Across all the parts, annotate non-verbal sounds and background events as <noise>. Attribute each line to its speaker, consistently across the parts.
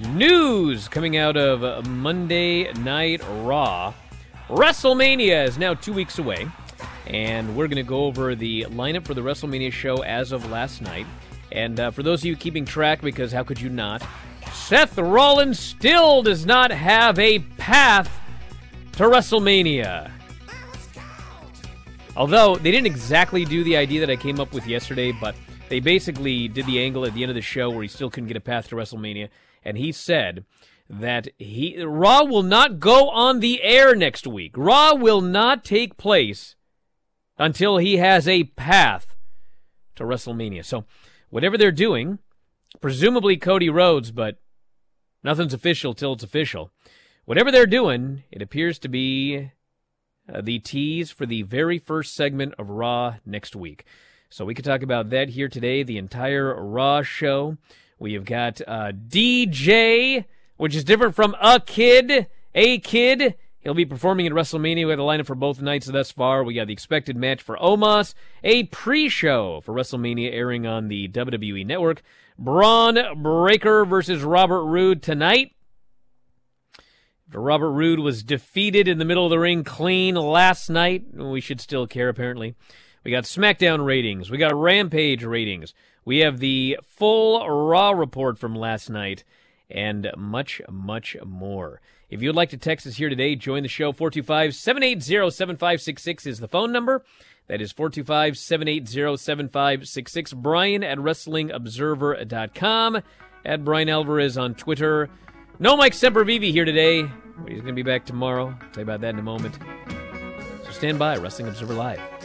Speaker 1: news coming out of Monday Night Raw. WrestleMania is now two weeks away, and we're going to go over the lineup for the WrestleMania show as of last night. And uh, for those of you keeping track, because how could you not? Seth Rollins still does not have a path to WrestleMania. Although they didn't exactly do the idea that I came up with yesterday, but they basically did the angle at the end of the show where he still couldn't get a path to WrestleMania, and he said that he Raw will not go on the air next week. Raw will not take place until he has a path to WrestleMania. So, whatever they're doing, presumably Cody Rhodes, but nothing's official till it's official. Whatever they're doing, it appears to be uh, the tease for the very first segment of Raw next week. So we could talk about that here today, the entire Raw show. We have got uh, DJ, which is different from a kid, a kid. He'll be performing at WrestleMania. We have the lineup for both nights thus far. We got the expected match for Omos, a pre-show for WrestleMania airing on the WWE Network. Bron Breakker versus Robert Roode tonight. Robert Roode was defeated in the middle of the ring clean last night. We should still care, apparently. We got SmackDown ratings. We got Rampage ratings. We have the full Raw report from last night and much, much more. If you'd like to text us here today, join the show. 425 780 7566 is the phone number. That is 425 780 7566. Bryan at WrestlingObserver.com. At Bryan Alvarez on Twitter. No Mike Sempervive here today. He's going to be back tomorrow. I'll tell you about that in a moment. So stand by, Wrestling Observer Live.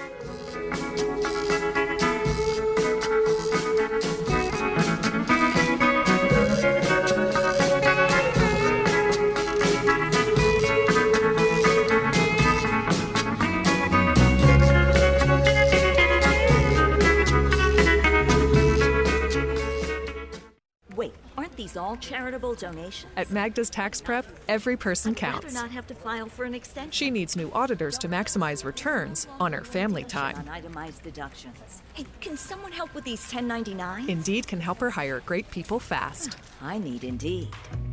Speaker 2: All charitable donations?
Speaker 3: At Magda's Tax Prep, every person
Speaker 2: I'd
Speaker 3: counts.
Speaker 2: not have to file for an extension.
Speaker 3: She needs new auditors to maximize returns on her family time.
Speaker 2: on itemized deductions. Hey, can someone help with these 1099s?
Speaker 3: Indeed can help her hire great people fast.
Speaker 2: I need Indeed.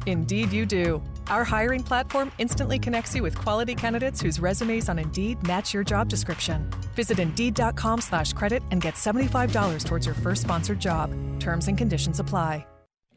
Speaker 3: Indeed, you do. Our hiring platform instantly connects you with quality candidates whose resumes on Indeed match your job description. Visit Indeed.com slash credit and get $75 towards your first sponsored job. Terms and conditions apply.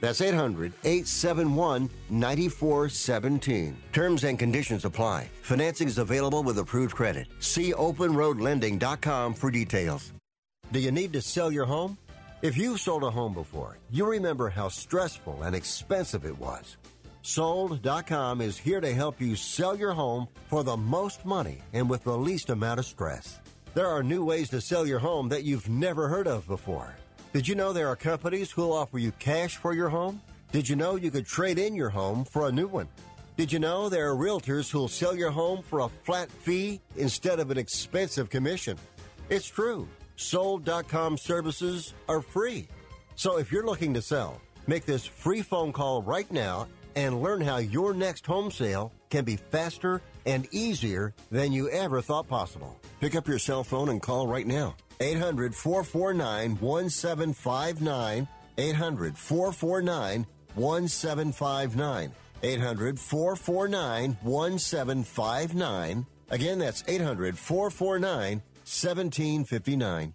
Speaker 4: That's 800 871 9417. Terms and conditions apply. Financing is available with approved credit. See openroadlending.com for details. Do you need to sell your home? If you've sold a home before, you remember how stressful and expensive it was. Sold.com is here to help you sell your home for the most money and with the least amount of stress. There are new ways to sell your home that you've never heard of before. Did you know there are companies who'll offer you cash for your home? Did you know you could trade in your home for a new one? Did you know there are realtors who'll sell your home for a flat fee instead of an expensive commission? It's true. Sold.com services are free. So if you're looking to sell, make this free phone call right now and learn how your next home sale can be faster and easier than you ever thought possible. Pick up your cell phone and call right now. 800 449 1759. 800 449 1759. 800 449 1759. Again, that's 800 449 1759.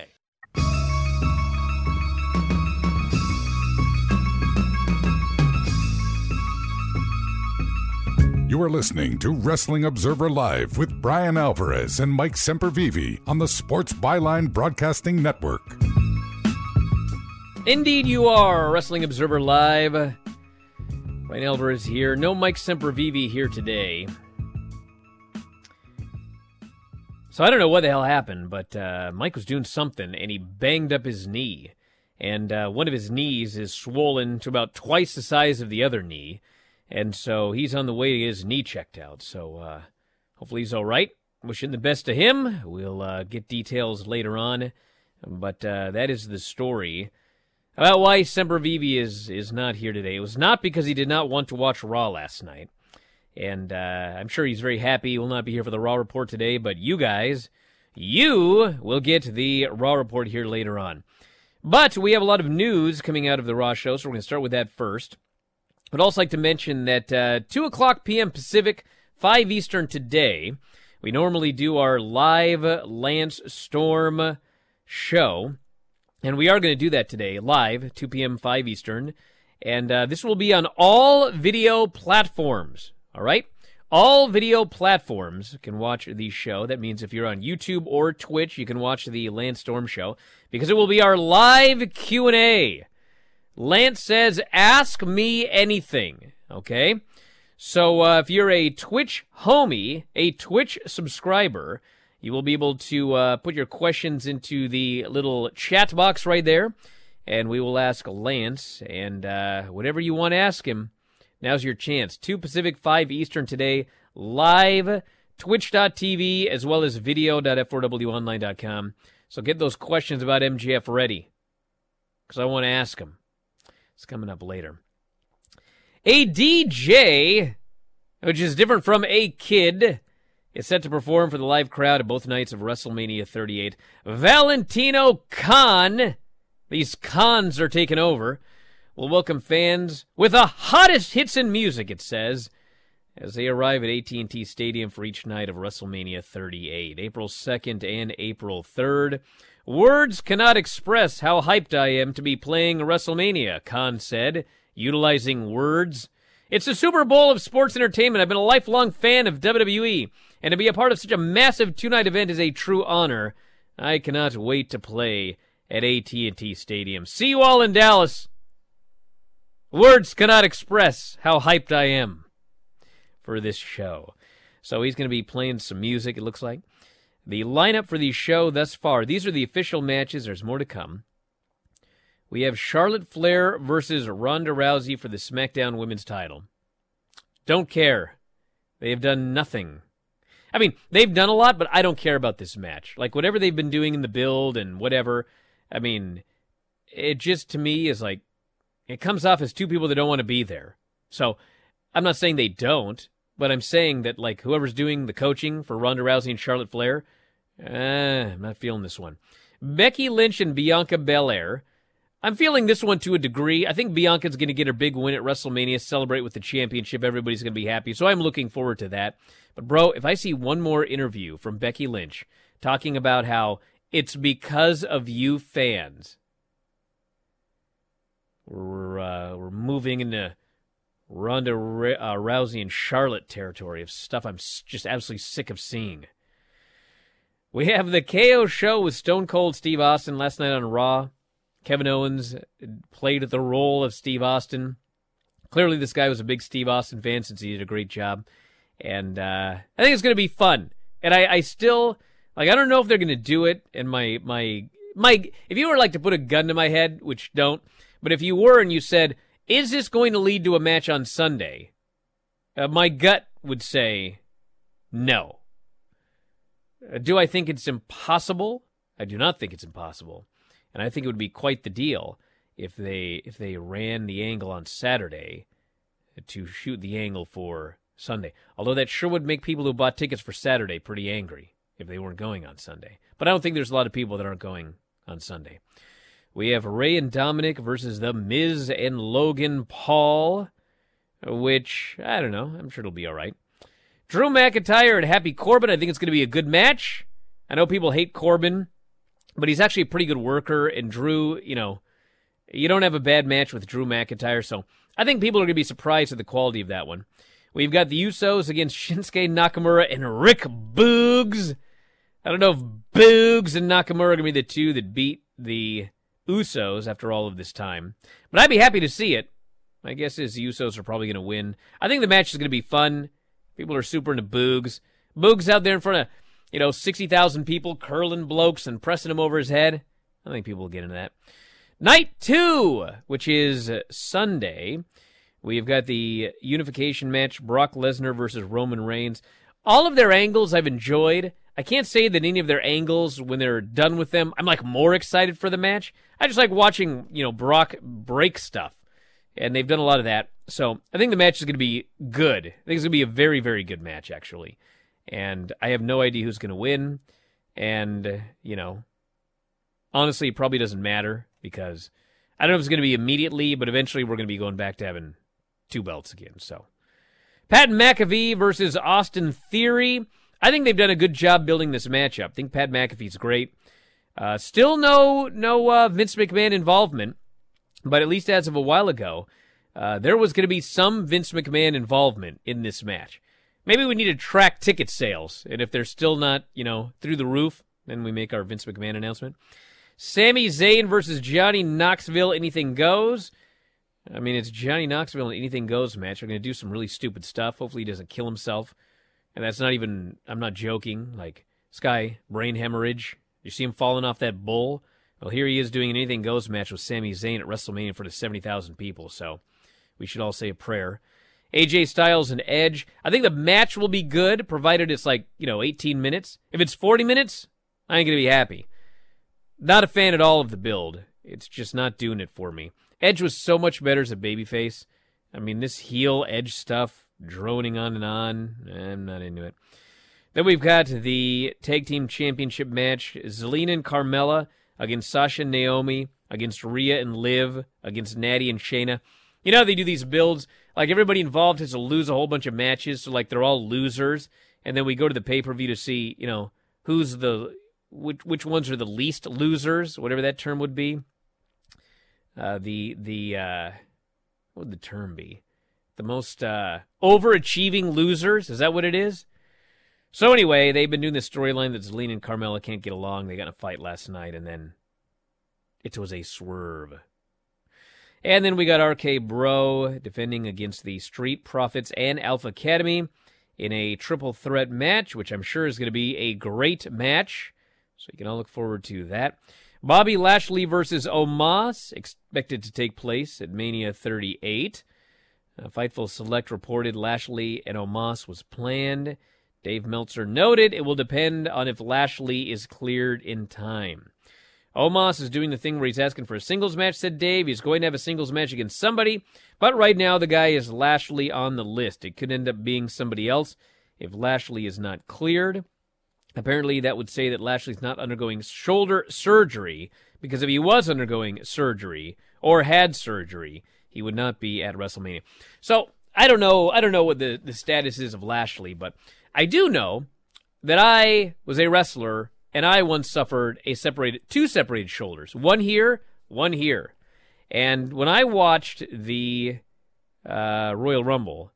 Speaker 5: You are listening to Wrestling Observer Live with Bryan Alvarez and Mike Sempervive on the Sports Byline Broadcasting Network.
Speaker 1: Indeed, you are Wrestling Observer Live. Bryan Alvarez here. No Mike Sempervive here today. So I don't know what the hell happened, but uh, Mike was doing something and he banged up his knee. And uh, one of his knees is swollen to about twice the size of the other knee. And so he's on the way to get his knee checked out. So uh, hopefully he's all right. Wishing the best to him. We'll uh, get details later on. But uh, that is the story about why Sempervive is, is not here today. It was not because he did not want to watch Raw last night. And uh, I'm sure he's very happy he will not be here for the Raw report today. But you guys, you will get the Raw report here later on. But we have a lot of news coming out of the Raw show, so we're going to start with that first. I'd also like to mention that uh, 2 o'clock p.m. Pacific, 5 Eastern today, we normally do our live Lance Storm show. And we are going to do that today, live, 2 p.m., 5 Eastern. And uh, this will be on all video platforms. All right? All video platforms can watch the show. That means if you're on YouTube or Twitch, you can watch the Lance Storm show because it will be our live Q&A. Lance says, "Ask me anything." Okay? So uh, if you're a Twitch homie, a Twitch subscriber, you will be able to uh, put your questions into the little chat box right there, and we will ask Lance and uh, whatever you want to ask him. Now's your chance. 2 Pacific, 5 Eastern today, live, twitch.tv, as well as video.f4wonline.com. So get those questions about MGF ready, because I want to ask him. It's coming up later. A DJ, which is different from a kid, is set to perform for the live crowd at both nights of WrestleMania 38. Valentino Khan, these cons are taking over, will welcome fans with the hottest hits in music, it says, as they arrive at AT&T Stadium for each night of WrestleMania 38, April 2nd and April 3rd. Words cannot express how hyped I am to be playing WrestleMania, Khan said, utilizing words. It's the Super Bowl of sports entertainment. I've been a lifelong fan of WWE, and to be a part of such a massive two-night event is a true honor. I cannot wait to play at AT&T Stadium. See you all in Dallas. Words cannot express how hyped I am for this show. So he's going to be playing some music, it looks like. The lineup for the show thus far, these are the official matches. There's more to come. We have Charlotte Flair versus Ronda Rousey for the SmackDown Women's title. Don't care. They have done nothing. I mean, they've done a lot, but I don't care about this match. Like, whatever they've been doing in the build and whatever, I mean, it just to me is like, it comes off as two people that don't want to be there. So, I'm not saying they don't, but I'm saying that, like, whoever's doing the coaching for Ronda Rousey and Charlotte Flair, eh, I'm not feeling this one. Becky Lynch and Bianca Belair. I'm feeling this one to a degree. I think Bianca's going to get her big win at WrestleMania, celebrate with the championship. Everybody's going to be happy. So I'm looking forward to that. But, bro, if I see one more interview from Becky Lynch talking about how it's because of you fans, we're, uh, we're moving into Ronda uh, Rousey and Charlotte territory of stuff I'm just absolutely sick of seeing. We have the KO show with Stone Cold Steve Austin last night on Raw. Kevin Owens played the role of Steve Austin. Clearly, this guy was a big Steve Austin fan since he did a great job. And uh, I think it's going to be fun. And I, I still, like, I don't know if they're going to do it. And my, my, my, if you were like to put a gun to my head, which don't, but if you were and you said, is this going to lead to a match on Sunday? Uh, my gut would say no. Uh, do I think it's impossible? I do not think it's impossible, and I think it would be quite the deal if they if they ran the angle on Saturday to shoot the angle for Sunday. Although that sure would make people who bought tickets for Saturday pretty angry if they weren't going on Sunday. But I don't think there's a lot of people that aren't going on Sunday. We have Rey and Dominic versus The Miz and Logan Paul, which I don't know. I'm sure it'll be all right. Drew McIntyre and Happy Corbin. I think it's going to be a good match. I know people hate Corbin, but he's actually a pretty good worker. And Drew, you know, you don't have a bad match with Drew McIntyre. So I think people are going to be surprised at the quality of that one. We've got the Usos against <laughs> Shinsuke Nakamura and Rick Boogs. I don't know if Boogs and Nakamura are going to be the two that beat the Usos after all of this time. But I'd be happy to see it. My guess is the Usos are probably going to win. I think the match is going to be fun. People are super into Boogs. Boogs out there in front of, you know, 60,000 people curling blokes and pressing him over his head. I think people will get into that. Night two, which is Sunday, we've got the unification match Brock Lesnar versus Roman Reigns. All of their angles I've enjoyed. I can't say that any of their angles, when they're done with them, I'm like more excited for the match. I just like watching, you know, Brock break stuff. And they've done a lot of that. So I think the match is going to be good. I think it's going to be a very, very good match, actually. And I have no idea who's going to win. And, you know, honestly, it probably doesn't matter because I don't know if it's going to be immediately, but eventually we're going to be going back to having two belts again. So, Pat McAfee versus Austin Theory. I think they've done a good job building this matchup. I think Pat McAfee's great. Uh, still no no uh, Vince McMahon involvement, but at least as of a while ago, uh, there was going to be some Vince McMahon involvement in this match. Maybe we need to track ticket sales, and if they're still not, you know, through the roof, then we make our Vince McMahon announcement. Sami Zayn versus Johnny Knoxville, anything goes. I mean, it's Johnny Knoxville and anything goes match. We're going to do some really stupid stuff. Hopefully, he doesn't kill himself. And that's not even, I'm not joking. Like, guy, brain hemorrhage. You see him falling off that bull? Well, here he is doing an anything goes match with Sami Zayn at WrestleMania for the 70,000 people. So we should all say a prayer. AJ Styles and Edge. I think the match will be good, provided it's like, you know, 18 minutes. If it's 40 minutes, I ain't to be happy. Not a fan at all of the build. It's just not doing it for me. Edge was so much better as a babyface. I mean, this heel Edge stuff, droning on and on, I'm not into it. Then we've got the Tag Team Championship match Zelina and Carmella against Sasha and Naomi, against Rhea and Liv, against Natty and Shayna. You know how they do these builds, like everybody involved has to lose a whole bunch of matches, so like they're all losers, and then we go to the pay per view to see, you know, who's the which which ones are the least losers, whatever that term would be. Uh, the the uh, what would the term be? The most uh, overachieving losers. Is that what it is? So anyway, they've been doing this storyline that Zelina and Carmella can't get along. They got in a fight last night, and then it was a swerve. And then we got RK Bro defending against the Street Profits and Alpha Academy in a triple threat match, which I'm sure is going to be a great match. So you can all look forward to that. Bobby Lashley versus Omos, expected to take place at Mania 38. Fightful Select reported Lashley and Omos was planned. Dave Meltzer noted it will depend on if Lashley is cleared in time. Omos is doing the thing where he's asking for a singles match, said Dave. He's going to have a singles match against somebody, but right now the guy is Lashley on the list. It could end up being somebody else if Lashley is not cleared. Apparently, that would say that Lashley's not undergoing shoulder surgery, because if he was undergoing surgery or had surgery, he would not be at WrestleMania. So I don't know. I don't know what the, the status is of Lashley, but I do know that I was a wrestler and I once suffered a separated two separated shoulders, one here, one here. And when I watched the uh, Royal Rumble,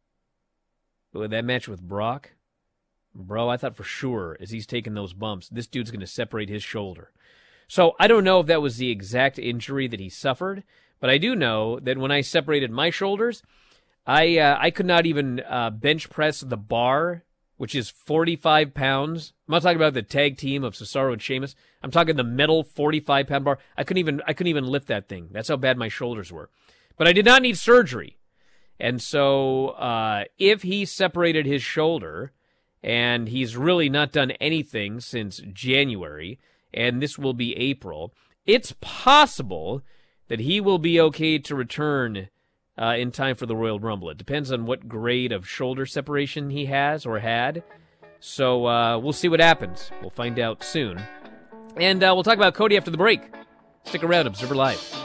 Speaker 1: that match with Brock, bro, I thought for sure as he's taking those bumps, this dude's going to separate his shoulder. So I don't know if that was the exact injury that he suffered, but I do know that when I separated my shoulders, I uh, I could not even uh, bench press the bar, which is 45 pounds. I'm not talking about the tag team of Cesaro and Sheamus. I'm talking the metal 45 pound bar. I couldn't even I couldn't even lift that thing. That's how bad my shoulders were. But I did not need surgery, and so uh, if he separated his shoulder, and he's really not done anything since January, and this will be April. It's possible that he will be okay to return uh, in time for the Royal Rumble. It depends on what grade of shoulder separation he has or had. So uh, we'll see what happens. We'll find out soon. And uh, we'll talk about Cody after the break. Stick around, Observer Live.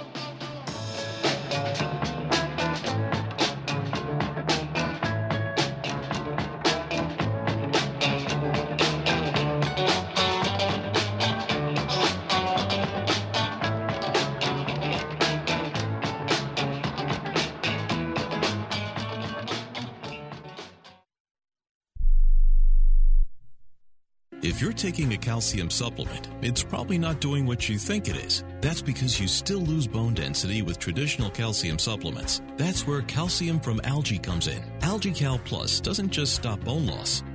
Speaker 6: Taking a calcium supplement, it's probably not doing what you think it is. That's because you still lose bone density with traditional calcium supplements. That's where calcium from algae comes in. Algae Cal Plus doesn't just stop bone loss,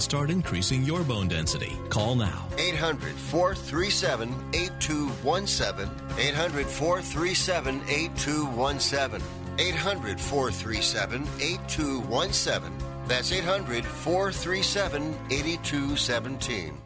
Speaker 6: start increasing your bone density. Call now.
Speaker 4: 800 437 8217. 800 437 8217. 800 437 8217. That's 800 437 8217.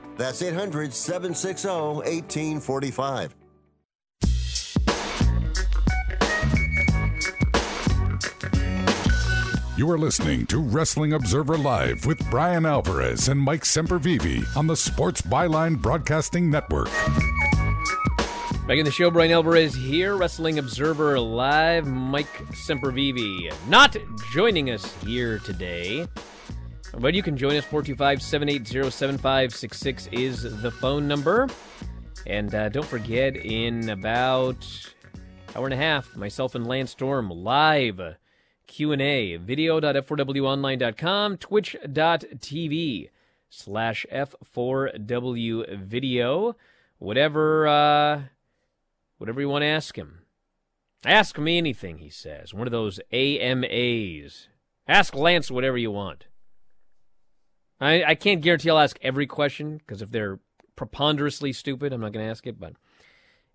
Speaker 4: That's 800 760 1845.
Speaker 5: You are listening to Wrestling Observer Live with Bryan Alvarez and Mike Sempervive on the Sports Byline Broadcasting Network.
Speaker 1: Back in the show, Bryan Alvarez here, Wrestling Observer Live. Mike Sempervive not joining us here today. But you can join us. 425 780 7566 is the phone number. And uh, don't forget, in about hour and a half, myself and Lance Storm live Q&A, video.f4wonline.com, twitch.tv slash f4w video. Whatever, uh, whatever you want to ask him. Ask me anything, he says. One of those AMAs. Ask Lance whatever you want. I, I can't guarantee I'll ask every question because if they're preponderously stupid, I'm not going to ask it. But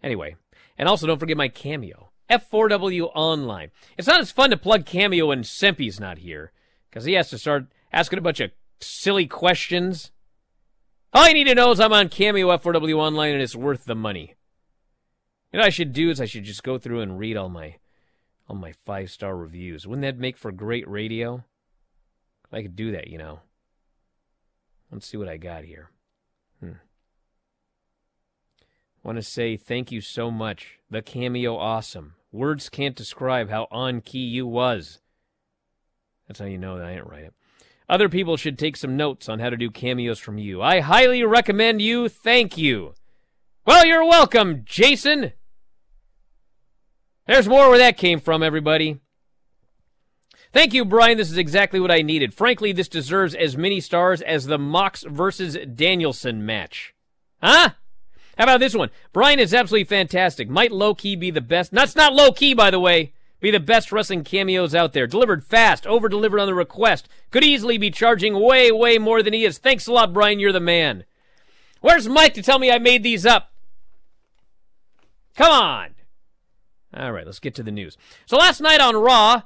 Speaker 1: anyway, and also don't forget my cameo. F4W Online. It's not as fun to plug Cameo when Sempe's not here, because he has to start asking a bunch of silly questions. All you need to know is I'm on Cameo F4W Online and it's worth the money. You know what I should do is I should just go through and read all my all my five star reviews. Wouldn't that make for great radio? I could do that, you know. Let's see what I got here. Hmm. Want to say thank you so much. The cameo awesome. Words can't describe how on key you was. That's how you know that I didn't write it. Other people should take some notes on how to do cameos from you. I highly recommend you. Thank you. Well, you're welcome, Jason. There's more where that came from, everybody. Thank you, Bryan. This is exactly what I needed. Frankly, this deserves as many stars as the Mox versus Danielson match. Huh? How about this one? Bryan is absolutely fantastic. Might low key be the best. That's not low key, by the way. Be the best wrestling cameos out there. Delivered fast, over delivered on the request. Could easily be charging way, way more than he is. Thanks a lot, Bryan. You're the man. Where's Mike to tell me I made these up? Come on. All right, let's get to the news. So last night on Raw,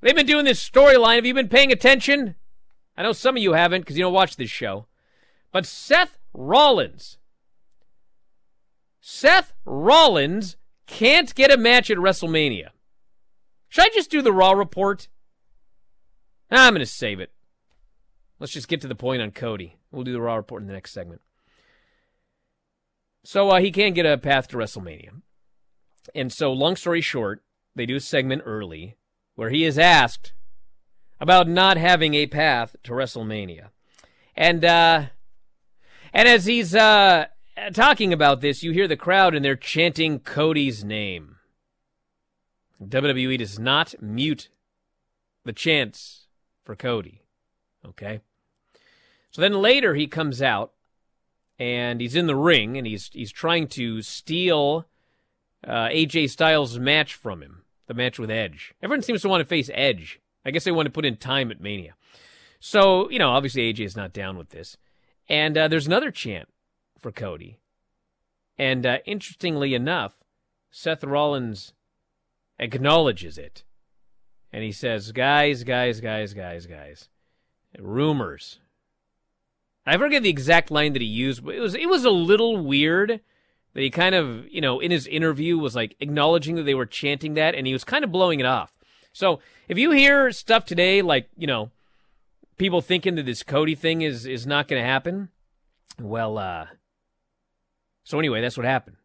Speaker 1: they've been doing this storyline. Have you been paying attention? I know some of you haven't because you don't watch this show. But Seth Rollins Seth Rollins can't get a match at WrestleMania. Should I just do the Raw report? I'm going to save it. Let's just get to the point on Cody. We'll do the Raw report in the next segment. So uh, he can't get a path to WrestleMania. And so, long story short, they do a segment early where he is asked about not having a path to WrestleMania. And uh, and as he's uh, talking about this, you hear the crowd and they're chanting Cody's name. WWE does not mute the chants for Cody. Okay? So then later he comes out and he's in the ring and he's he's trying to steal uh, AJ Styles' match from him, the match with Edge. Everyone seems to want to face Edge. I guess they want to put in time at Mania. So, you know, obviously AJ is not down with this. And uh, there's another chant for Cody. And uh, interestingly enough, Seth Rollins acknowledges it. And he says, guys, guys, guys, guys, guys, rumors. I forget the exact line that he used, but it was it was a little weird that he kind of, you know, in his interview was like acknowledging that they were chanting that and he was kind of blowing it off. So if you hear stuff today like, you know, people thinking that this Cody thing is is not gonna happen, well, uh so anyway, that's what happened.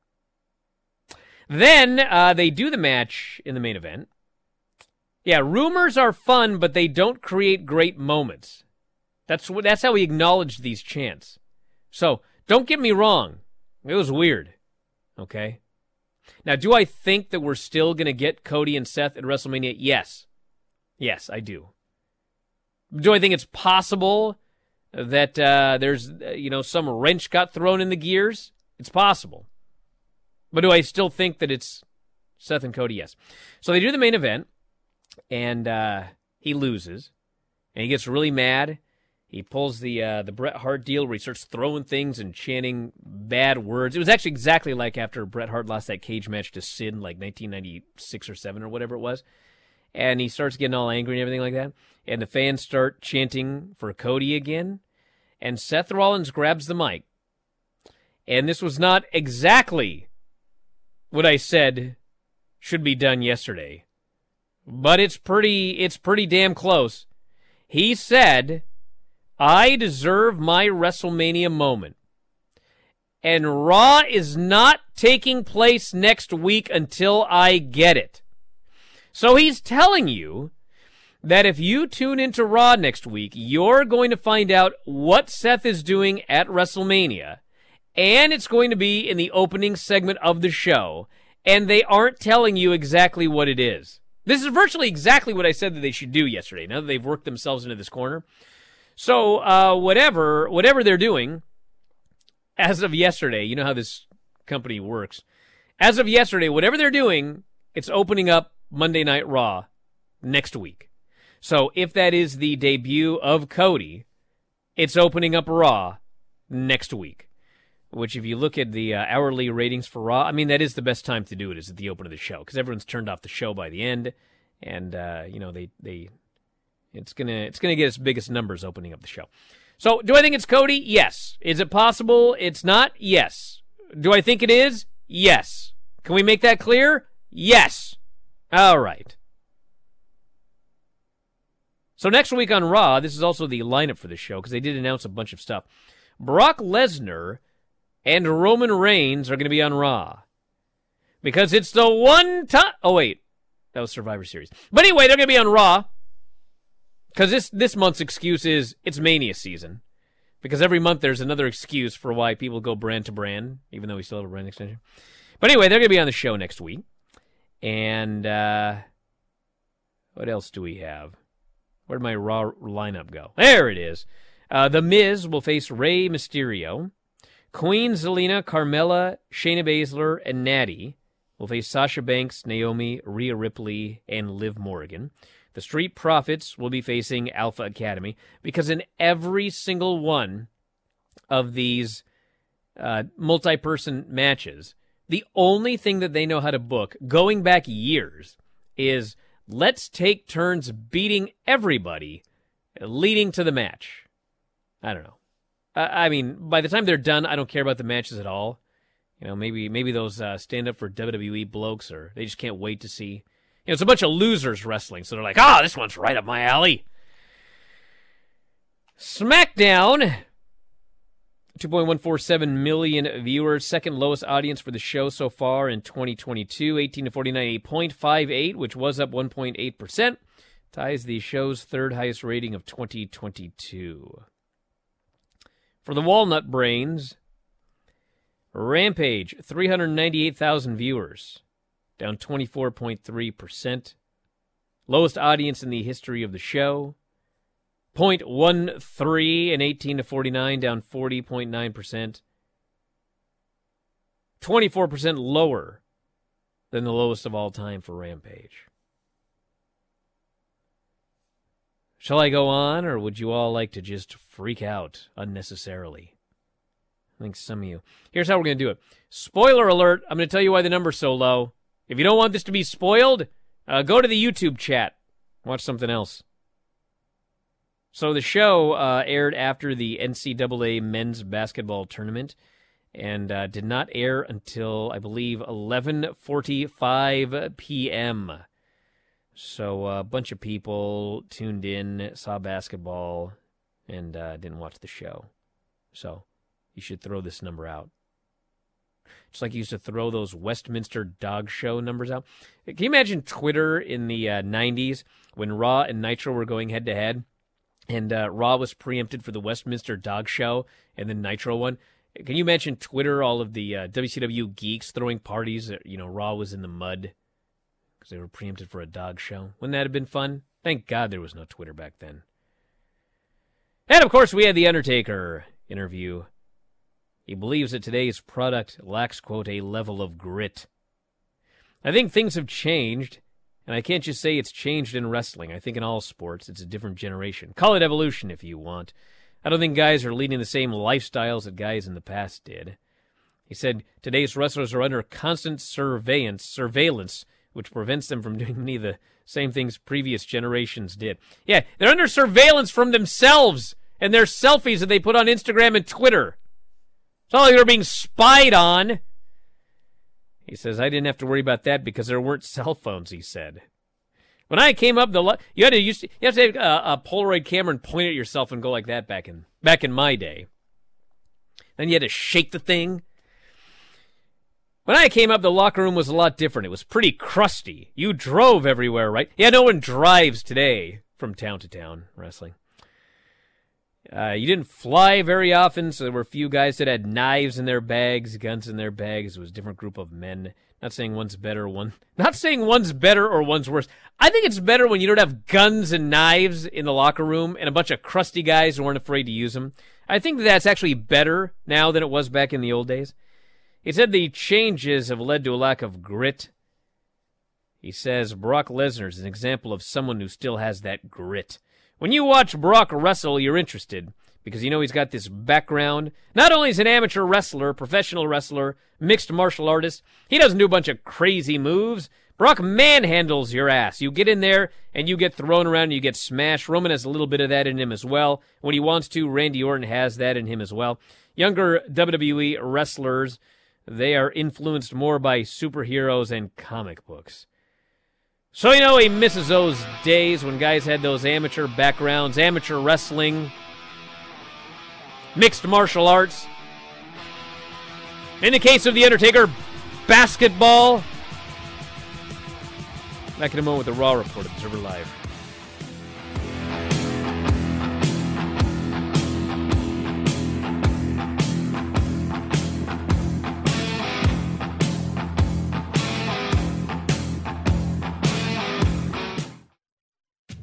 Speaker 1: Then uh, they do the match in the main event. Yeah, rumors are fun, but they don't create great moments. That's. That's how he acknowledged these chants. So don't get me wrong, it was weird. Okay. Now, do I think that we're still going to get Cody and Seth at WrestleMania? Yes. Yes, I do. Do I think it's possible that uh, there's, uh, you know, some wrench got thrown in the gears? It's possible. But do I still think that it's Seth and Cody? Yes. So they do the main event, and uh, he loses, and he gets really mad. He pulls the uh, the Bret Hart deal where he starts throwing things and chanting bad words. It was actually exactly like after Bret Hart lost that cage match to Sid, in like 1996 or 7 or whatever it was. And he starts getting all angry and everything like that. And the fans start chanting for Cody again. And Seth Rollins grabs the mic. And this was not exactly what I said should be done yesterday. But it's pretty it's pretty damn close. He said, "I deserve my WrestleMania moment." And Raw is not taking place next week until I get it. So he's telling you that if you tune into Raw next week, you're going to find out what Seth is doing at WrestleMania, and it's going to be in the opening segment of the show, and they aren't telling you exactly what it is. This is virtually exactly what I said that they should do yesterday. Now that they've worked themselves into this corner, so uh, whatever whatever they're doing, as of yesterday, you know how this company works. As of yesterday, whatever they're doing, it's opening up Monday Night Raw next week. So if that is the debut of Cody, it's opening up Raw next week. Which, if you look at the uh, hourly ratings for Raw, I mean that is the best time to do it is at the open of the show because everyone's turned off the show by the end, and uh, you know they they it's gonna it's gonna get its biggest numbers opening up the show. So, do I think it's Cody? Yes. Is it possible it's not? Yes. Do I think it is? Yes. Can we make that clear? Yes. All right. So next week on Raw, this is also the lineup for the show because they did announce a bunch of stuff. Brock Lesnar and Roman Reigns are going to be on Raw because it's the one time. Oh wait, that was Survivor Series. But anyway, they're going to be on Raw because this this month's excuse is it's Mania season. Because every month there's another excuse for why people go brand to brand, even though we still have a brand extension. But anyway, they're going to be on the show next week. And uh, what else do we have? Where'd my Raw lineup go? There it is. Uh, the Miz will face Rey Mysterio. Queen Zelina, Carmella, Shayna Baszler, and Natty will face Sasha Banks, Naomi, Rhea Ripley, and Liv Morgan. The Street Profits will be facing Alpha Academy because in every single one of these uh, multi person matches, the only thing that they know how to book, going back years, is let's take turns beating everybody leading to the match. I don't know. I mean, by the time they're done, I don't care about the matches at all. You know, maybe maybe those uh, stand up for WWE blokes, or they just can't wait to see you know, it's a bunch of losers wrestling, so they're like, "Ah, oh, this one's right up my alley." SmackDown, 2.147 million viewers, second lowest audience for the show so far in 2022. 18 to 49, 8.58, which was up 1.8 percent, ties the show's third highest rating of 2022. For the Walnut Brains, Rampage, 398,000 viewers down 24.3%. Lowest audience in the history of the show. 0.13 in 18 to 49, down 40.9%. 24% lower than the lowest of all time for Rampage. Shall I go on, or would you all like to just freak out unnecessarily? I think some of you. Here's how we're going to do it. Spoiler alert I'm going to tell you why the number's so low. If you don't want this to be spoiled, uh, go to the YouTube chat. Watch something else. So the show uh, aired after the NCAA men's basketball tournament and uh, did not air until I believe 11:45 p.m. So uh, a bunch of people tuned in, saw basketball, and uh, didn't watch the show. So you should throw this number out. Just like he used to throw those Westminster dog show numbers out. Can you imagine Twitter in the uh, 90s when Raw and Nitro were going head to head? And uh, Raw was preempted for the Westminster dog show and then Nitro won. Can you imagine Twitter, all of the uh, WCW geeks throwing parties? You know, Raw was in the mud because they were preempted for a dog show. Wouldn't that have been fun? Thank God there was no Twitter back then. And of course, we had the Undertaker interview he believes that today's product lacks, quote, a level of grit. I think things have changed, and I can't just say it's changed in wrestling. I think in all sports, it's a different generation. Call it evolution if you want. I don't think guys are leading the same lifestyles that guys in the past did. He said today's wrestlers are under constant surveillance, surveillance, which prevents them from <laughs> doing many of the same things previous generations did. Yeah, they're under surveillance from themselves and their selfies that they put on Instagram and Twitter. It's not like they're being spied on. He says, I didn't have to worry about that because there weren't cell phones, he said. When I came up, the you had to use you have to have a, a Polaroid camera and point at yourself and go like that back in back in my day. Then you had to shake the thing. When I came up, the locker room was a lot different. It was pretty crusty. You drove everywhere, right? Yeah, no one drives today from town to town wrestling. Uh, you didn't fly very often, so there were a few guys that had knives in their bags, guns in their bags. It was a different group of men. Not saying one's better, one <laughs> not saying one's better or one's worse. I think it's better when you don't have guns and knives in the locker room and a bunch of crusty guys who aren't afraid to use them. I think that's actually better now than it was back in the old days. He said the changes have led to a lack of grit. He says Brock Lesnar is an example of someone who still has that grit. When you watch Brock wrestle, you're interested because you know he's got this background. Not only is an amateur wrestler, professional wrestler, mixed martial artist, he doesn't do a bunch of crazy moves. Brock manhandles your ass. You get in there and you get thrown around and you get smashed. Roman has a little bit of that in him as well. When he wants to, Randy Orton has that in him as well. Younger WWE wrestlers, they are influenced more by superheroes and comic books. So you know he misses those days when guys had those amateur backgrounds, amateur wrestling, mixed martial arts. In the case of The Undertaker, basketball. Back in a moment with the Raw Report, Observer Live.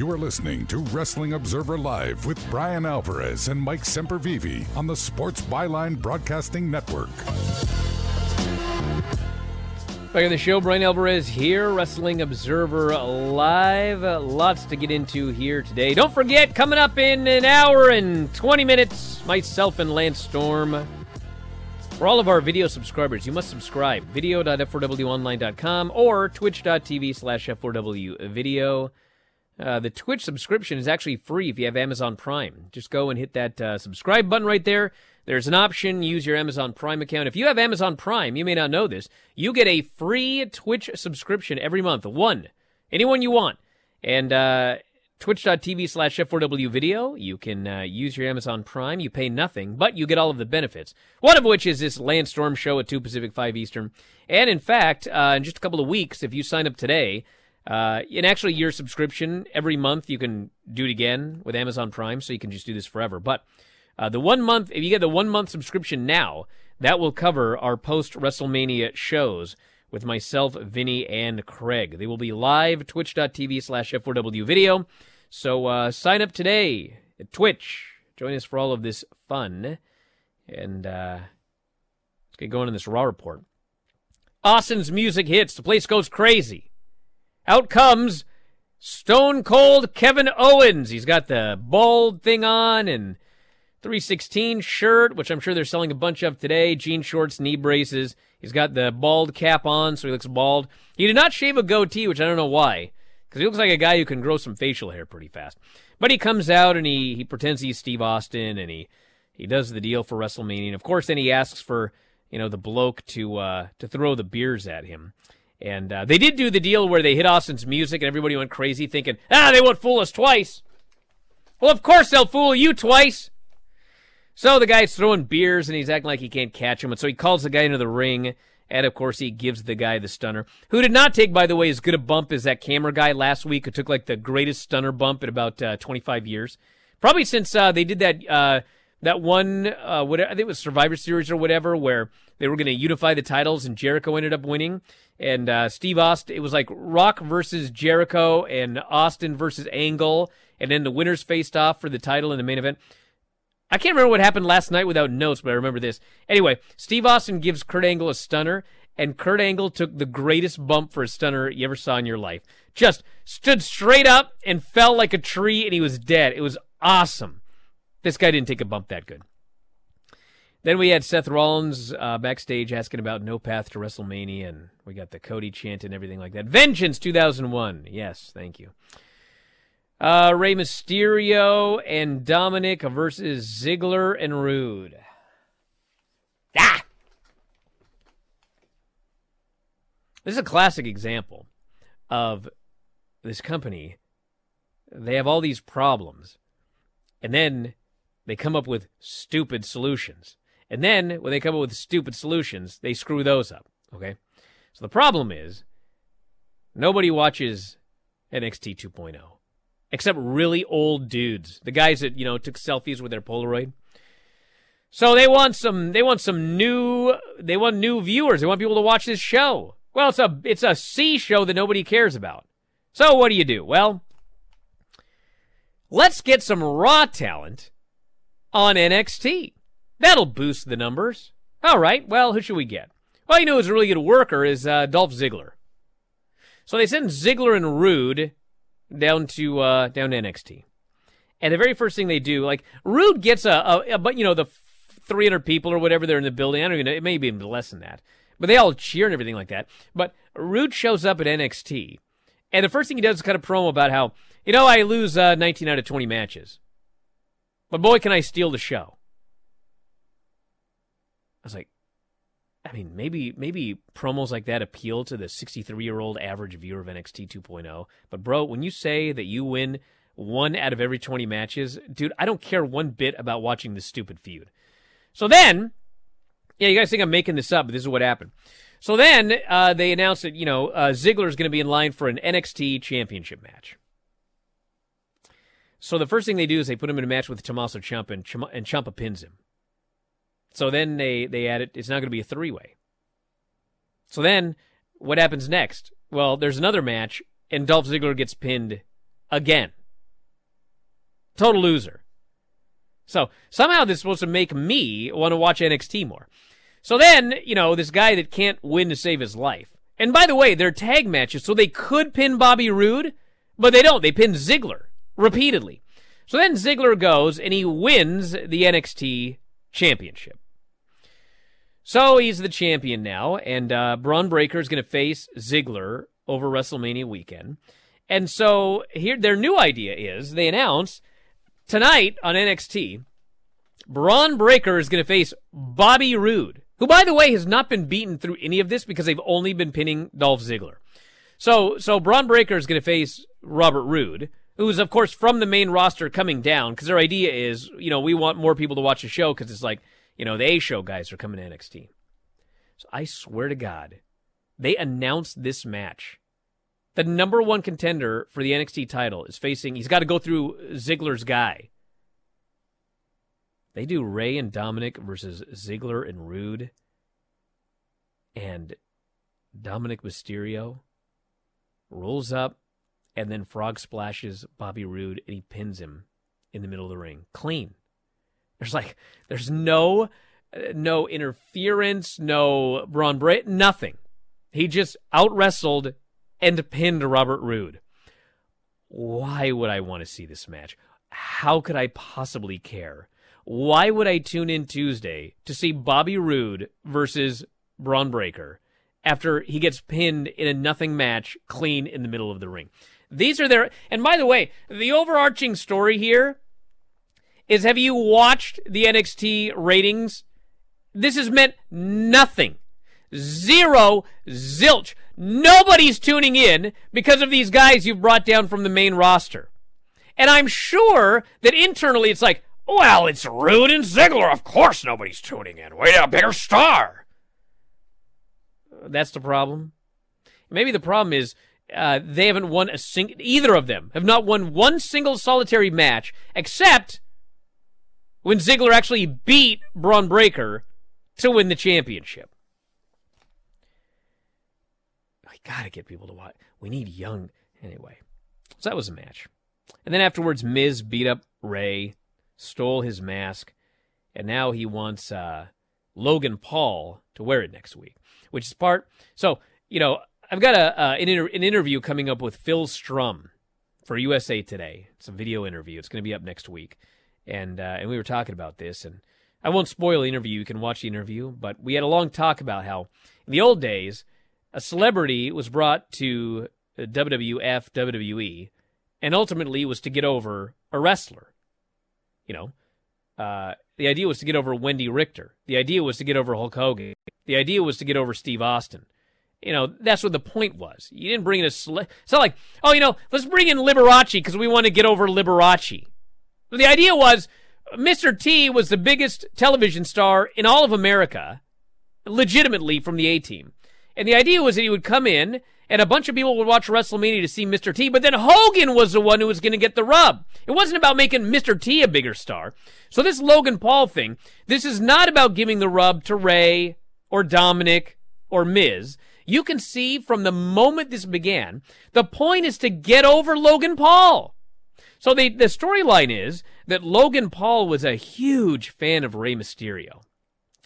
Speaker 5: You are listening to Wrestling Observer Live with Bryan Alvarez and Mike Sempervive on the Sports Byline Broadcasting Network.
Speaker 1: Back on the show, Bryan Alvarez here, Wrestling Observer Live. Lots to get into here today. Don't forget, coming up in an hour and 20 minutes, myself and Lance Storm. For all of our video subscribers, you must subscribe. Video.f4wonline.com or twitch.tv slash f4w video. Uh, the Twitch subscription is actually free if you have Amazon Prime. Just go and hit that uh, subscribe button right there. There's an option, use your Amazon Prime account. If you have Amazon Prime, you may not know this, you get a free Twitch subscription every month. One. Anyone you want. And uh, twitch.tv slash F4W video. You can uh, use your Amazon Prime. You pay nothing, but you get all of the benefits. One of which is this Lance Storm show at 2 Pacific, 5 Eastern. And in fact, uh, in just a couple of weeks, if you sign up today, uh, and actually, your subscription every month you can do it again with Amazon Prime, so you can just do this forever. But uh, the one month, if you get the one month subscription now, that will cover our post WrestleMania shows with myself, Vinny, and Craig. They will be live twitch.tv slash F4W video. So uh, sign up today at Twitch. Join us for all of this fun. And uh, let's get going on this Raw report. Austin's music hits. The place goes crazy. Out comes Stone Cold Kevin Owens. He's got the bald thing on and 316 shirt, which I'm sure they're selling a bunch of today, jean shorts, knee braces. He's got the bald cap on, so he looks bald. He did not shave a goatee, which I don't know why, because he looks like a guy who can grow some facial hair pretty fast. But he comes out and he, he pretends he's Steve Austin and he, he does the deal for WrestleMania. And of course, then he asks for, you know, the bloke to, uh, to throw the beers at him. And uh, they did do the deal where they hit Austin's music and everybody went crazy thinking, ah, they won't fool us twice. Well, of course they'll fool you twice. So the guy's throwing beers and he's acting like he can't catch him. And so he calls the guy into the ring. And of course, he gives the guy the stunner, who did not take, by the way, as good a bump as that camera guy last week, who took like the greatest stunner bump in about uh, 25 years. Probably since uh, they did that uh, that one, uh, whatever, I think it was Survivor Series or whatever, where they were going to unify the titles and Jericho ended up winning. And uh, Steve Austin, it was like Rock versus Jericho and Austin versus Angle. And then the winners faced off for the title in the main event. I can't remember what happened last night without notes, but I remember this. Anyway, Steve Austin gives Kurt Angle a stunner, and Kurt Angle took the greatest bump for a stunner you ever saw in your life. Just stood straight up and fell like a tree, and he was dead. It was awesome. This guy didn't take a bump that good. Then we had Seth Rollins uh, backstage asking about No Path to WrestleMania, and we got the Cody chant and everything like that. Vengeance 2001. Yes, thank you. Uh, Rey Mysterio and Dominik versus Ziggler and Roode. Ah! This is a classic example of this company. They have all these problems, and then they come up with stupid solutions. And then when they come up with stupid solutions, they screw those up. Okay? So the problem is nobody watches NXT 2.0 except really old dudes, the guys that you know took selfies with their Polaroid. So they want some. They want some new. They want new viewers. They want people to watch this show. Well, it's a it's a C show that nobody cares about. So what do you do? Well, let's get some raw talent on NXT. That'll boost the numbers. All right. Well, who should we get? Well, you know who's a really good worker is uh, Dolph Ziggler. So they send Ziggler and Roode down to uh, down to NXT. And the very first thing they do, like Roode gets a, a, a but you know the 300 people or whatever they're in the building. I don't even know. It may be less than that. But they all cheer and everything like that. But Roode shows up at NXT, and the first thing he does is cut a promo about how you know I lose uh, 19 out of 20 matches, but boy can I steal the show. I was like, I mean, maybe maybe promos like that appeal to the 63 year old average viewer of NXT 2.0. But bro, when you say that you win one out of every 20 matches, dude, I don't care one bit about watching this stupid feud. So then, yeah, you guys think I'm making this up, but this is what happened. So then uh, they announced that you know uh, Ziggler is going to be in line for an NXT Championship match. So the first thing they do is they put him in a match with Tommaso Ciampa, and, Chim- and Ciampa pins him. So then they they add it. It's not going to be a three way. So then what happens next? Well, there's another match, and Dolph Ziggler gets pinned again. Total loser. So somehow this is supposed to make me want to watch NXT more. So then, you know, this guy that can't win to save his life. And by the way, they're tag matches, so they could pin Bobby Roode, but they don't. They pin Ziggler repeatedly. So then Ziggler goes and he wins the NXT championship. So he's the champion now, and uh, Bron Breakker is going to face Ziggler over WrestleMania weekend. And so here, their new idea is they announce tonight on NXT, Bron Breakker is going to face Bobby Roode, who, by the way, has not been beaten through any of this because they've only been pinning Dolph Ziggler. So, so Bron Breakker is going to face Robert Roode, who's of course from the main roster coming down because their idea is, you know, we want more people to watch the show because it's like you know, the A show guys are coming to NXT. So I swear to God, they announced this match. The number one contender for the NXT title is facing, he's got to go through Ziggler's guy. They do Rey and Dominik versus Ziggler and Roode And Dominik Mysterio rolls up and then frog splashes Bobby Roode and he pins him in the middle of the ring. Clean. There's like there's no uh, no interference, no Braun Bray, nothing. He just out wrestled and pinned Robert Roode. Why would I want to see this match? How could I possibly care? Why would I tune in Tuesday to see Bobby Roode versus Bron Breakker after he gets pinned in a nothing match clean in the middle of the ring? These are their and by the way, the overarching story here is have you watched the NXT ratings? This has meant nothing. Zero, zilch. Nobody's tuning in because of these guys you've brought down from the main roster. And I'm sure that internally it's like, well, it's Roode and Ziggler. Of course nobody's tuning in. Wait a bigger star. That's the problem. Maybe the problem is uh, they haven't won a single. Either of them have not won one single solitary match except when Ziggler actually beat Bron Breakker to win the championship. I gotta get people to watch. We need young. Anyway, so that was a match. And then afterwards, Miz beat up Rey, stole his mask, and now he wants uh, Logan Paul to wear it next week, which is part. So, you know, I've got a uh, an, inter- an interview coming up with Phil Strum for USA Today. It's a video interview. It's going to be up next week and uh, and we were talking about this, and I won't spoil the interview. You can watch the interview, but we had a long talk about how in the old days a celebrity was brought to WWF, WWE, and ultimately was to get over a wrestler. You know, uh, the idea was to get over Wendi Richter. The idea was to get over Hulk Hogan. The idea was to get over Steve Austin. You know, that's what the point was. You didn't bring in a. Cele- it's not like, oh, you know, let's bring in Liberace because we want to get over Liberace. The idea was Mr. T was the biggest television star in all of America, legitimately from the A team. And the idea was that he would come in and a bunch of people would watch WrestleMania to see Mr. T, but then Hogan was the one who was going to get the rub. It wasn't about making Mr. T a bigger star. So this Logan Paul thing, this is not about giving the rub to Rey or Dominik or Miz. You can see from the moment this began, the point is to get over Logan Paul. So the, the storyline is that Logan Paul was a huge fan of Rey Mysterio.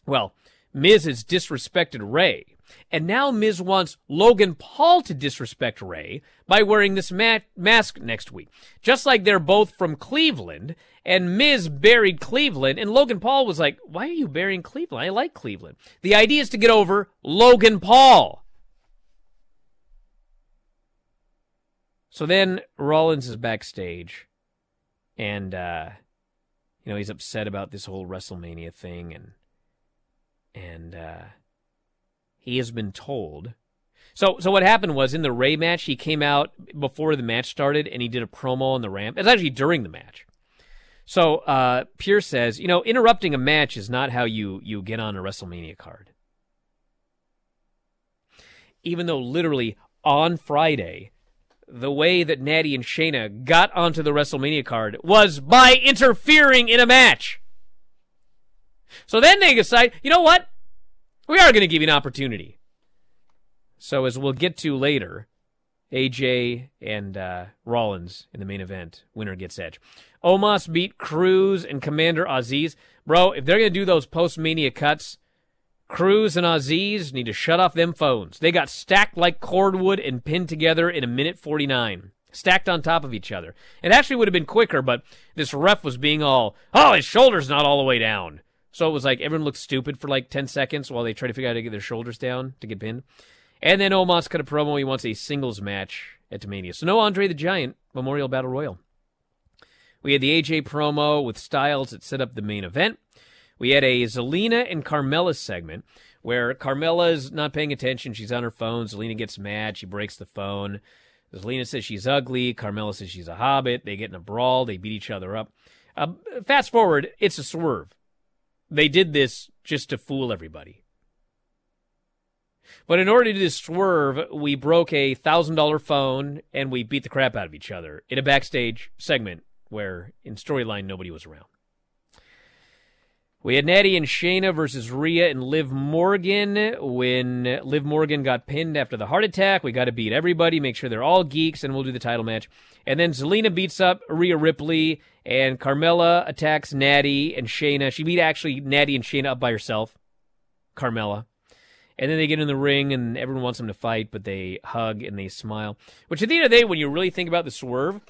Speaker 1: Well, Miz has disrespected Rey. And now Miz wants Logan Paul to disrespect Rey by wearing this ma- mask next week. Just like they're both from Cleveland, and Miz buried Cleveland, and Logan Paul was like, Why are you burying Cleveland? I like Cleveland. The idea is to get over Logan Paul. So then Rollins is backstage, and uh, you know he's upset about this whole WrestleMania thing, and and uh, he has been told. So so what happened was in the Rey match, he came out before the match started, and he did a promo on the ramp. It's actually during the match. So uh, Pearce says, you know, interrupting a match is not how you you get on a WrestleMania card. even though literally on Friday, the way that Natty and Shayna got onto the WrestleMania card was by interfering in a match. So then they decide, you know what? We are going to give you an opportunity. So as we'll get to later, AJ and uh, Rollins in the main event. Winner gets Edge. Omos beat Crews and Commander Azeez. Bro, if they're going to do those post Mania cuts, Crews and Azeez need to shut off them phones. They got stacked like cordwood and pinned together in a minute 49. Stacked on top of each other. It actually would have been quicker, but this ref was being all, oh, his shoulder's not all the way down. So it was like everyone looked stupid for like 10 seconds while they tried to figure out how to get their shoulders down to get pinned. And then Omos cut a promo. He wants a singles match at Mania. So no Andre the Giant Memorial Battle Royal. We had the AJ promo with Styles that set up the main event. We had a Zelina and Carmella segment where Carmella's not paying attention. She's on her phone. Zelina gets mad. She breaks the phone. Zelina says she's ugly. Carmella says she's a hobbit. They get in a brawl. They beat each other up. Uh, fast forward, it's a swerve. They did this just to fool everybody. But in order to do this swerve, we broke a thousand dollar phone and we beat the crap out of each other in a backstage segment where in storyline nobody was around. We had Natty and Shayna versus Rhea and Liv Morgan. When Liv Morgan got pinned after the heart attack, we got to beat everybody, make sure they're all geeks, and we'll do the title match. And then Zelina beats up Rhea Ripley, and Carmella attacks Natty and Shayna. She beat actually Natty and Shayna up by herself. Carmella. And then they get in the ring and everyone wants them to fight, but they hug and they smile. Which at the end of the day, when you really think about the swerve,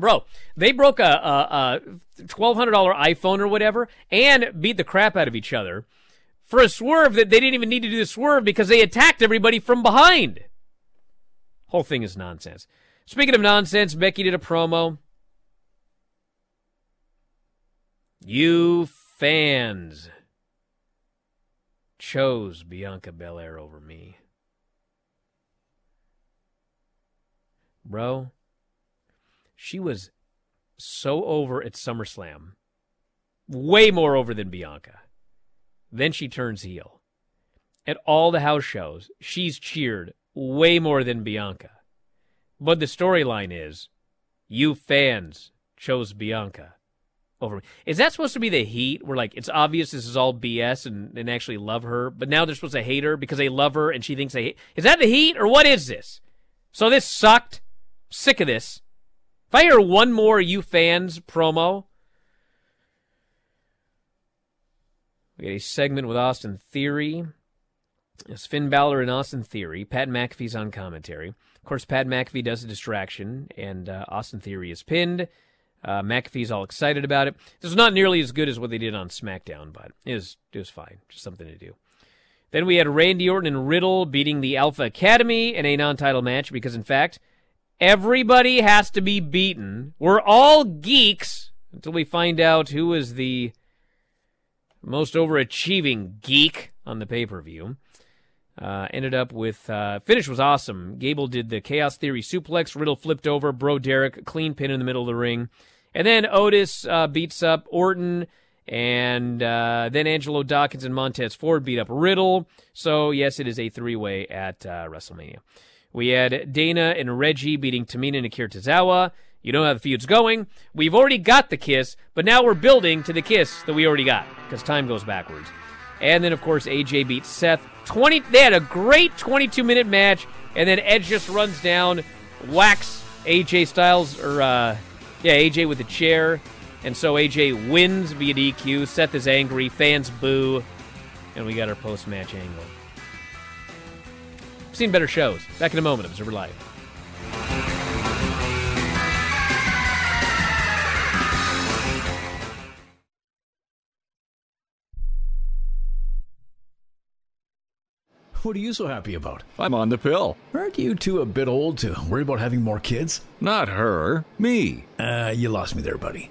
Speaker 1: bro, they broke a, a, a $1,200 iPhone or whatever and beat the crap out of each other for a swerve that they didn't even need to do the swerve because they attacked everybody from behind. Whole thing is nonsense. Speaking of nonsense, Becky did a promo. You fans chose Bianca Belair over me. Bro, she was so over at SummerSlam. Way more over than Bianca. Then she turns heel. At all the house shows, she's cheered way more than Bianca. But the storyline is you fans chose Bianca over me. Is that supposed to be the heat where like it's obvious this is all BS and, and actually love her, but now they're supposed to hate her because they love her and she thinks they hate Is that the heat or what is this? So this sucked. Sick of this. If I hear one more you fans promo, we get a segment with Austin Theory. It's Finn Balor and Austin Theory. Pat McAfee's on commentary. Of course, Pat McAfee does a distraction, and uh, Austin Theory is pinned. Uh, McAfee's all excited about it. This is not nearly as good as what they did on SmackDown, but it was, it was fine. Just something to do. Then we had Randy Orton and Riddle beating the Alpha Academy in a non title match because, in fact, everybody has to be beaten. We're all geeks until we find out who is the most overachieving geek on the pay per view. Uh, ended up with uh, finish was awesome. Gable did the Chaos Theory suplex. Riddle flipped over. Bro Derek clean pin in the middle of the ring, and then Otis uh, beats up Orton, and uh, then Angelo Dawkins and Montez Ford beat up Riddle. So yes, it is a three way at uh, WrestleMania. We had Dana and Reggie beating Tamina and Akira Tozawa. You know how the feud's going. We've already got the kiss, but now we're building to the kiss that we already got because time goes backwards. And then, of course, AJ beats Seth. 20. They had a great 22 minute match, and then Edge just runs down, whacks AJ Styles, or, uh, yeah, AJ with a chair. And so AJ wins via DQ. Seth is angry. Fans boo. And we got our post match angle. I've seen better shows. Back in a moment, Observer Live.
Speaker 7: What are you so happy about?
Speaker 8: I'm on the pill.
Speaker 7: Aren't you two a bit old to worry about having more kids?
Speaker 8: Not her, me.
Speaker 7: Uh, you lost me there, buddy.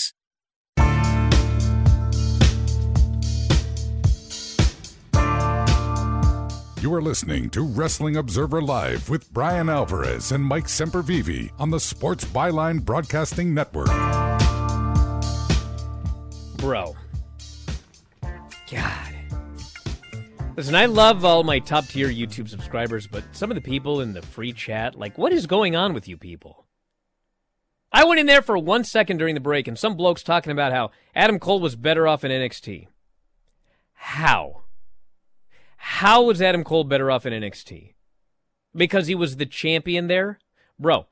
Speaker 5: You are listening to Wrestling Observer Live with Bryan Alvarez and Mike Sempervive on the Sports Byline Broadcasting Network.
Speaker 1: Bro. God. Listen, I love all my top tier YouTube subscribers, but some of the people in the free chat, like, what is going on with you people? I went in there for one second during the break, and some bloke's talking about how Adam Cole was better off in NXT. How? How was Adam Cole better off in NXT? Because he was the champion there? Bro,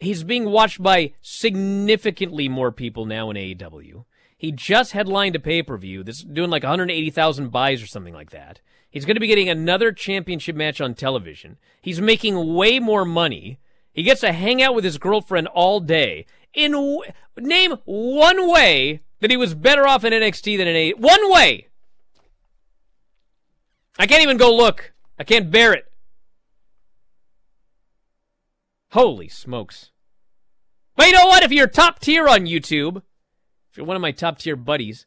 Speaker 1: he's being watched by significantly more people now in AEW. He just headlined a pay per view that's doing like 180,000 buys or something like that. He's going to be getting another championship match on television. He's making way more money. He gets to hang out with his girlfriend all day. In w- name one way that he was better off in NXT than in A. One way. I can't even go look. I can't bear it. Holy smokes. But you know what? If you're top tier on YouTube, if you're one of my top tier buddies,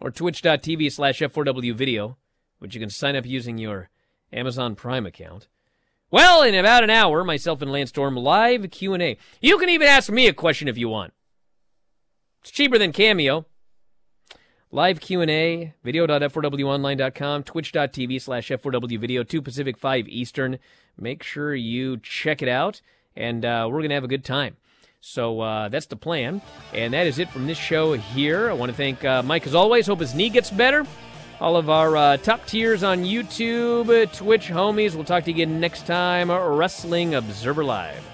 Speaker 1: or twitch.tv slash F4W video, which you can sign up using your Amazon Prime account. Well, in about an hour, myself and Lance Storm live Q&A. You can even ask me a question if you want. It's cheaper than Cameo. Live Q&A, video.f4wonline.com, twitch.tv slash F4W video, 2 Pacific, 5 Eastern. Make sure you check it out, and uh, we're going to have a good time. So uh, that's the plan, and that is it from this show here. I want to thank uh, Mike as always. Hope his knee gets better. All of our uh, top tiers on YouTube, Twitch homies. We'll talk to you again next time. Wrestling Observer Live.